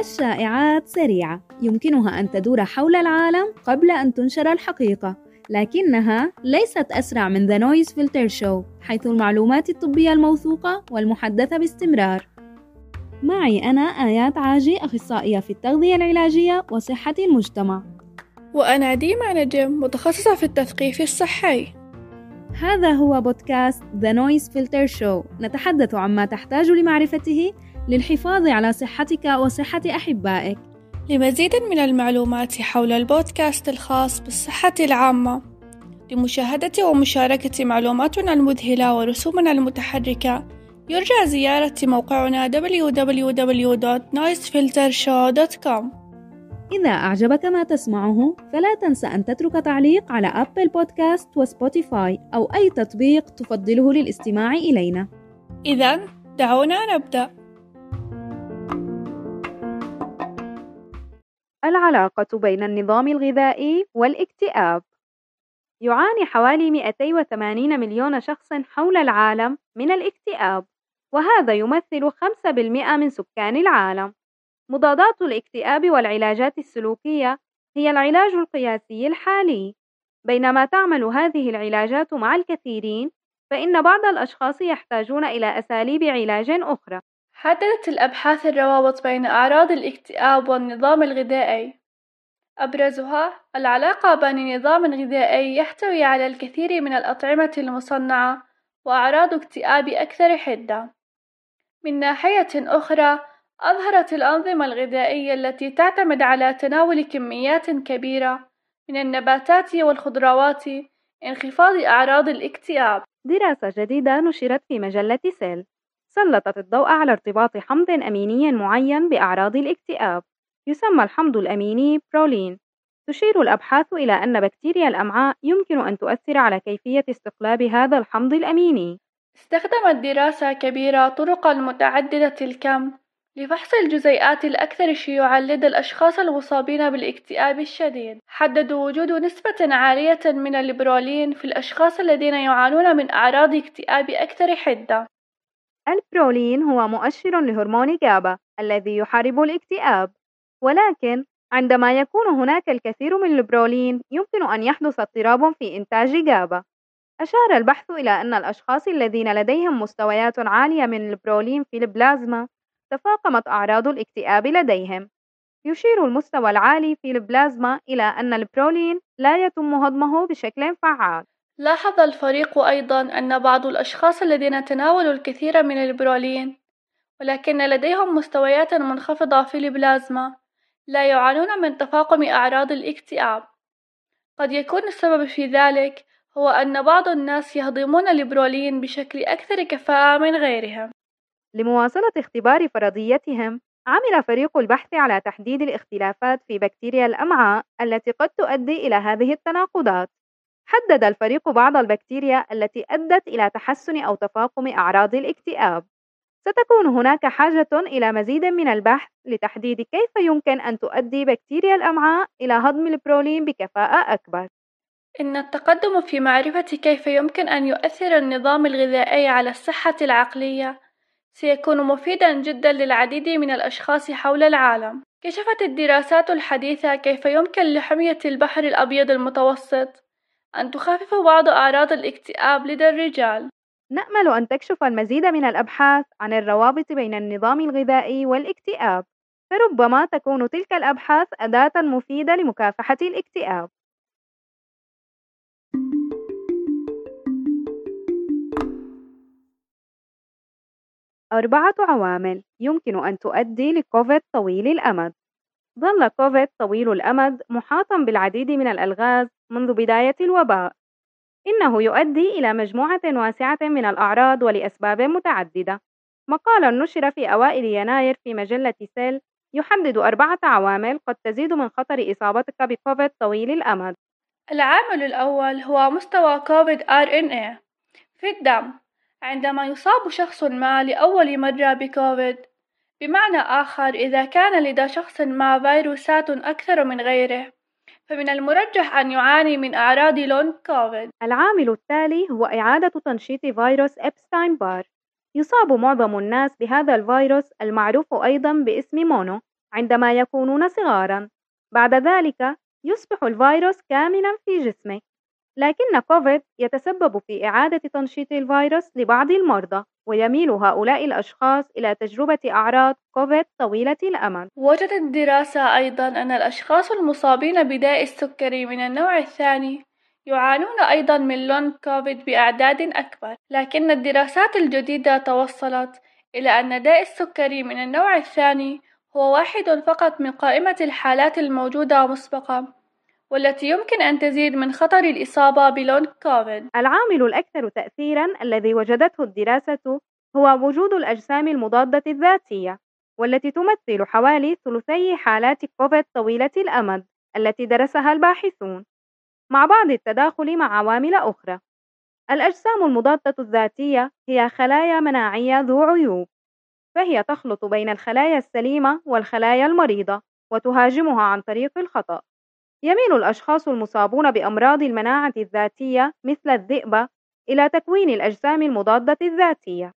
الشائعات سريعة. يمكنها أن تدور حول العالم قبل أن تنشر الحقيقة لكنها ليست أسرع من The Noise Filter Show حيث المعلومات الطبية الموثوقة والمحدثة باستمرار. معي أنا آيات عاجي أخصائية في التغذية العلاجية وصحة المجتمع. وأنا ديما نجم متخصصة في التثقيف الصحي. هذا هو بودكاست The Noise Filter Show. نتحدث عما تحتاج لمعرفته للحفاظ على صحتك وصحة أحبائك. لمزيد من المعلومات حول البودكاست الخاص بالصحة العامة لمشاهدة ومشاركة معلوماتنا المذهلة ورسومنا المتحركة يرجى زيارة موقعنا www.noisefiltershow.com إذا أعجبك ما تسمعه فلا تنسى أن تترك تعليق على Apple Podcast و Spotify أو أي تطبيق تفضله للاستماع إلينا. إذا دعونا نبدأ. العلاقة بين النظام الغذائي والاكتئاب. يعاني حوالي 280 مليون شخص حول العالم من الاكتئاب وهذا يمثل 5% من سكان العالم. مضادات الاكتئاب والعلاجات السلوكية هي العلاج القياسي الحالي. بينما تعمل هذه العلاجات مع الكثيرين فإن بعض الأشخاص يحتاجون إلى أساليب علاج أخرى. حددت الأبحاث الروابط بين أعراض الاكتئاب والنظام الغذائي. أبرزها العلاقة بين نظام غذائي يحتوي على الكثير من الأطعمة المصنعة وأعراض اكتئاب أكثر حدة. من ناحية أخرى أظهرت الأنظمة الغذائية التي تعتمد على تناول كميات كبيرة من النباتات والخضروات انخفاض أعراض الاكتئاب. دراسة جديدة نشرت في مجلة Cell. سلطت الضوء على ارتباط حمض أميني معين بأعراض الاكتئاب. يسمى الحمض الأميني برولين. تشير الأبحاث إلى أن بكتيريا الأمعاء يمكن أن تؤثر على كيفية استقلاب هذا الحمض الأميني. استخدمت دراسة كبيرة طرقا متعددة الكم لفحص الجزيئات الأكثر شيوعًا لدى الأشخاص المصابين بالاكتئاب الشديد، حددوا وجود نسبة عالية من البرولين في الأشخاص الذين يعانون من أعراض اكتئاب أكثر حدة. البرولين هو مؤشر لهرمون جابا الذي يحارب الاكتئاب، ولكن عندما يكون هناك الكثير من البرولين يمكن أن يحدث اضطراب في إنتاج جابا. أشار البحث إلى أن الأشخاص الذين لديهم مستويات عالية من البرولين في البلازما تفاقمت أعراض الاكتئاب لديهم. يشير المستوى العالي في البلازما إلى أن البرولين لا يتم هضمه بشكل فعال. لاحظ الفريق أيضًا أن بعض الأشخاص الذين تناولوا الكثير من البرولين ولكن لديهم مستويات منخفضة في البلازما لا يعانون من تفاقم أعراض الاكتئاب. قد يكون السبب في ذلك هو أن بعض الناس يهضمون البرولين بشكل أكثر كفاءة من غيرهم. لمواصلة اختبار فرضيتهم، عمل فريق البحث على تحديد الاختلافات في بكتيريا الأمعاء التي قد تؤدي إلى هذه التناقضات. حدد الفريق بعض البكتيريا التي أدت إلى تحسن أو تفاقم أعراض الاكتئاب. ستكون هناك حاجة إلى مزيد من البحث لتحديد كيف يمكن أن تؤدي بكتيريا الأمعاء إلى هضم البرولين بكفاءة أكبر. إن التقدم في معرفة كيف يمكن أن يؤثر النظام الغذائي على الصحة العقلية سيكون مفيدًا جدًا للعديد من الأشخاص حول العالم. كشفت الدراسات الحديثة كيف يمكن لحمية البحر الأبيض المتوسط أن تخفف بعض أعراض الاكتئاب لدى الرجال. نأمل أن تكشف المزيد من الأبحاث عن الروابط بين النظام الغذائي والاكتئاب، فربما تكون تلك الأبحاث أداة مفيدة لمكافحة الاكتئاب. أربعة عوامل يمكن أن تؤدي لكوفيد طويل الأمد. ظل كوفيد طويل الأمد محاطًا بالعديد من الألغاز منذ بداية الوباء. إنه يؤدي إلى مجموعة واسعة من الأعراض ولأسباب متعددة. مقال نشر في أوائل يناير في مجلة Cell يحدد أربعة عوامل قد تزيد من خطر إصابتك بكوفيد طويل الأمد. العامل الأول هو مستوى كوفيد RNA في الدم عندما يصاب شخص ما لأول مرة بكوفيد. بمعنى آخر إذا كان لدى شخص ما فيروسات أكثر من غيره فمن المرجح أن يعاني من أعراض long COVID. العامل التالي هو إعادة تنشيط فيروس إبستاين بار. يصاب معظم الناس بهذا الفيروس المعروف أيضا باسم مونو عندما يكونون صغارا. بعد ذلك يصبح الفيروس كامنا في جسمك لكن كوفيد يتسبب في إعادة تنشيط الفيروس لبعض المرضى ويميل هؤلاء الأشخاص إلى تجربة أعراض كوفيد طويلة الأمد. وجدت الدراسة أيضا أن الأشخاص المصابين بداء السكري من النوع الثاني يعانون أيضا من long COVID بأعداد أكبر لكن الدراسات الجديدة توصلت إلى أن داء السكري من النوع الثاني هو واحد فقط من قائمة الحالات الموجودة مسبقا. والتي يمكن أن تزيد من خطر الإصابة ب long COVID. العامل الأكثر تأثيرا الذي وجدته الدراسة هو وجود الأجسام المضادة الذاتية والتي تمثل حوالي ثلثي حالات كوفيد طويلة الأمد التي درسها الباحثون مع بعض التداخل مع عوامل أخرى. الأجسام المضادة الذاتية هي خلايا مناعية ذو عيوب فهي تخلط بين الخلايا السليمة والخلايا المريضة وتهاجمها عن طريق الخطأ. يميل الأشخاص المصابون بأمراض المناعة الذاتية مثل الذئبة إلى تكوين الأجسام المضادة الذاتية.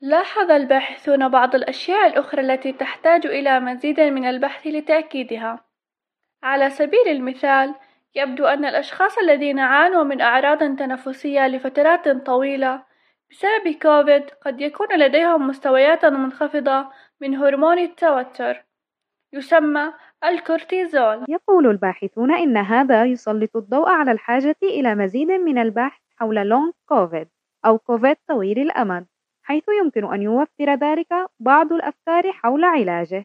لاحظ الباحثون بعض الأشياء الأخرى التي تحتاج إلى مزيد من البحث لتأكيدها. على سبيل المثال، يبدو أن الأشخاص الذين عانوا من أعراض تنفسية لفترات طويلة بسبب كوفيد قد يكون لديهم مستويات منخفضة من هرمون التوتر يسمى الكورتيزول يقول الباحثون إن هذا يسلط الضوء على الحاجة إلى مزيد من البحث حول long COVID أو كوفيد طويل الأمد حيث يمكن أن يوفر ذلك بعض الأفكار حول علاجه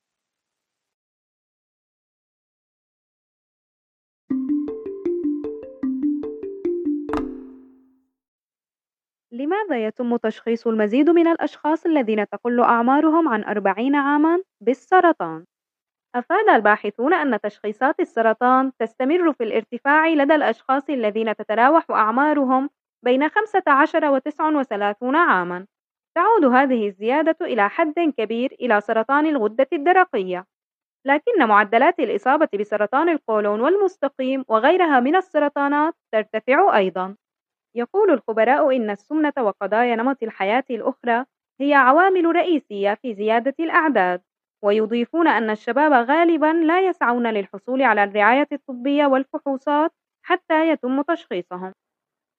لماذا يتم تشخيص المزيد من الأشخاص الذين تقل أعمارهم عن 40 عامًا بالسرطان؟ أفاد الباحثون أن تشخيصات السرطان تستمر في الارتفاع لدى الأشخاص الذين تتراوح أعمارهم بين 15 و 39 عامًا. تعود هذه الزيادة إلى حد كبير إلى سرطان الغدة الدرقية، لكن معدلات الإصابة بسرطان القولون والمستقيم وغيرها من السرطانات ترتفع أيضًا. يقول الخبراء إن السمنة وقضايا نمط الحياة الأخرى هي عوامل رئيسية في زيادة الأعداد. ويضيفون أن الشباب غالبًا لا يسعون للحصول على الرعاية الطبية والفحوصات حتى يتم تشخيصهم.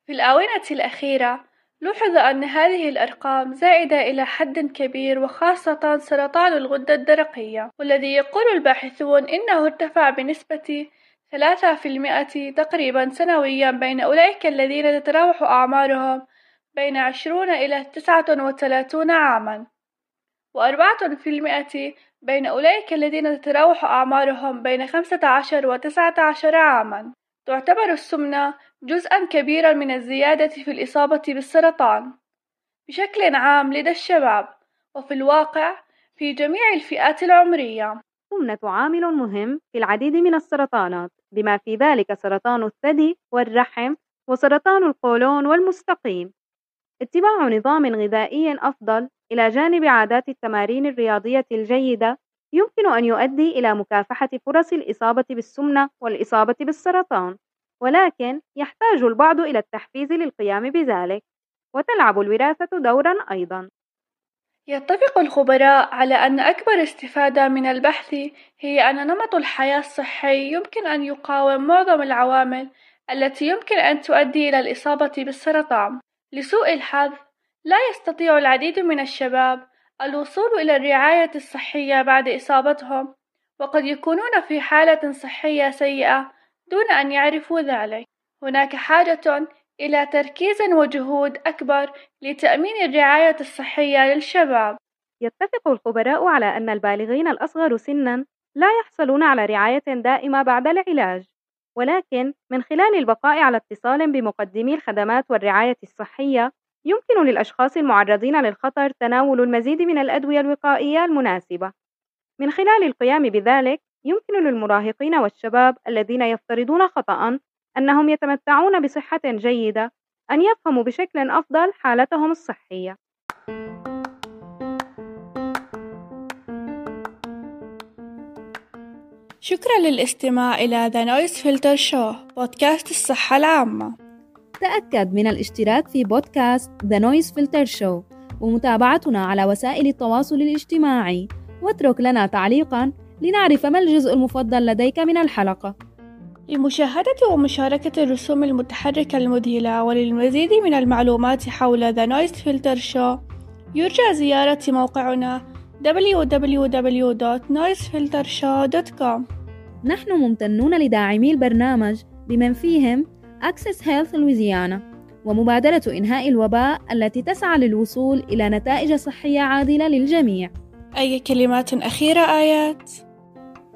في الآونة الأخيرة، لوحظ أن هذه الأرقام زائدة إلى حد كبير وخاصة سرطان الغدة الدرقية، والذي يقول الباحثون إنه ارتفع بنسبة ثلاثة في المئة تقريبا سنويا بين أولئك الذين تتراوح أعمارهم بين عشرون إلى تسعة وثلاثون عاما وأربعة في المئة بين أولئك الذين تتراوح أعمارهم بين خمسة عشر وتسعة عشر عامًا. تعتبر السمنة جزءًا كبيرًا من الزيادة في الإصابة بالسرطان بشكل عام لدى الشباب، وفي الواقع في جميع الفئات العمرية. السمنة عامل مهم في العديد من السرطانات، بما في ذلك سرطان الثدي والرحم وسرطان القولون والمستقيم. اتباع نظام غذائي أفضل إلى جانب عادات التمارين الرياضية الجيدة يمكن أن يؤدي إلى مكافحة فرص الإصابة بالسمنة والإصابة بالسرطان، ولكن يحتاج البعض إلى التحفيز للقيام بذلك، وتلعب الوراثة دورًا أيضًا. يتفق الخبراء على أن أكبر استفادة من البحث هي أن نمط الحياة الصحي يمكن أن يقاوم معظم العوامل التي يمكن أن تؤدي إلى الإصابة بالسرطان. لسوء الحظ، لا يستطيع العديد من الشباب الوصول إلى الرعاية الصحية بعد إصابتهم، وقد يكونون في حالة صحية سيئة دون أن يعرفوا ذلك. هناك حاجة إلى تركيز وجهود أكبر لتأمين الرعاية الصحية للشباب. يتفق الخبراء على أن البالغين الأصغر سنًا لا يحصلون على رعاية دائمة بعد العلاج، ولكن من خلال البقاء على اتصال بمقدمي الخدمات والرعاية الصحية يمكن للأشخاص المعرضين للخطر تناول المزيد من الأدوية الوقائية المناسبة. من خلال القيام بذلك، يمكن للمراهقين والشباب الذين يفترضون خطأً أنهم يتمتعون بصحة جيدة أن يفهموا بشكل أفضل حالتهم الصحية. شكرا للاستماع إلى The Noise Filter Show بودكاست الصحة العامة. تأكد من الاشتراك في بودكاست The Noise Filter Show ومتابعتنا على وسائل التواصل الاجتماعي. واترك لنا تعليقا لنعرف ما الجزء المفضل لديك من الحلقة. لمشاهدة ومشاركة الرسوم المتحركة المذهلة وللمزيد من المعلومات حول The Noise Filter Show يرجى زيارة موقعنا www.noisefiltershow.com نحن ممتنون لداعمي البرنامج بمن فيهم Access Health Louisiana ومبادرة إنهاء الوباء التي تسعى للوصول إلى نتائج صحية عادلة للجميع. أي كلمات أخيرة آيات؟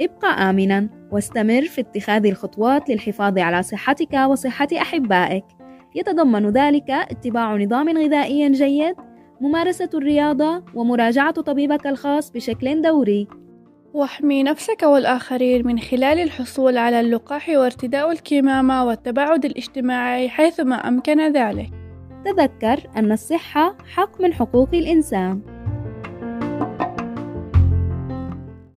ابقى آمنا واستمر في اتخاذ الخطوات للحفاظ على صحتك وصحة أحبائك. يتضمن ذلك اتباع نظام غذائي جيد ممارسة الرياضة ومراجعة طبيبك الخاص بشكل دوري. واحمي نفسك والآخرين من خلال الحصول على اللقاح وارتداء الكمامة والتباعد الاجتماعي حيثما أمكن ذلك. تذكر أن الصحة حق من حقوق الإنسان.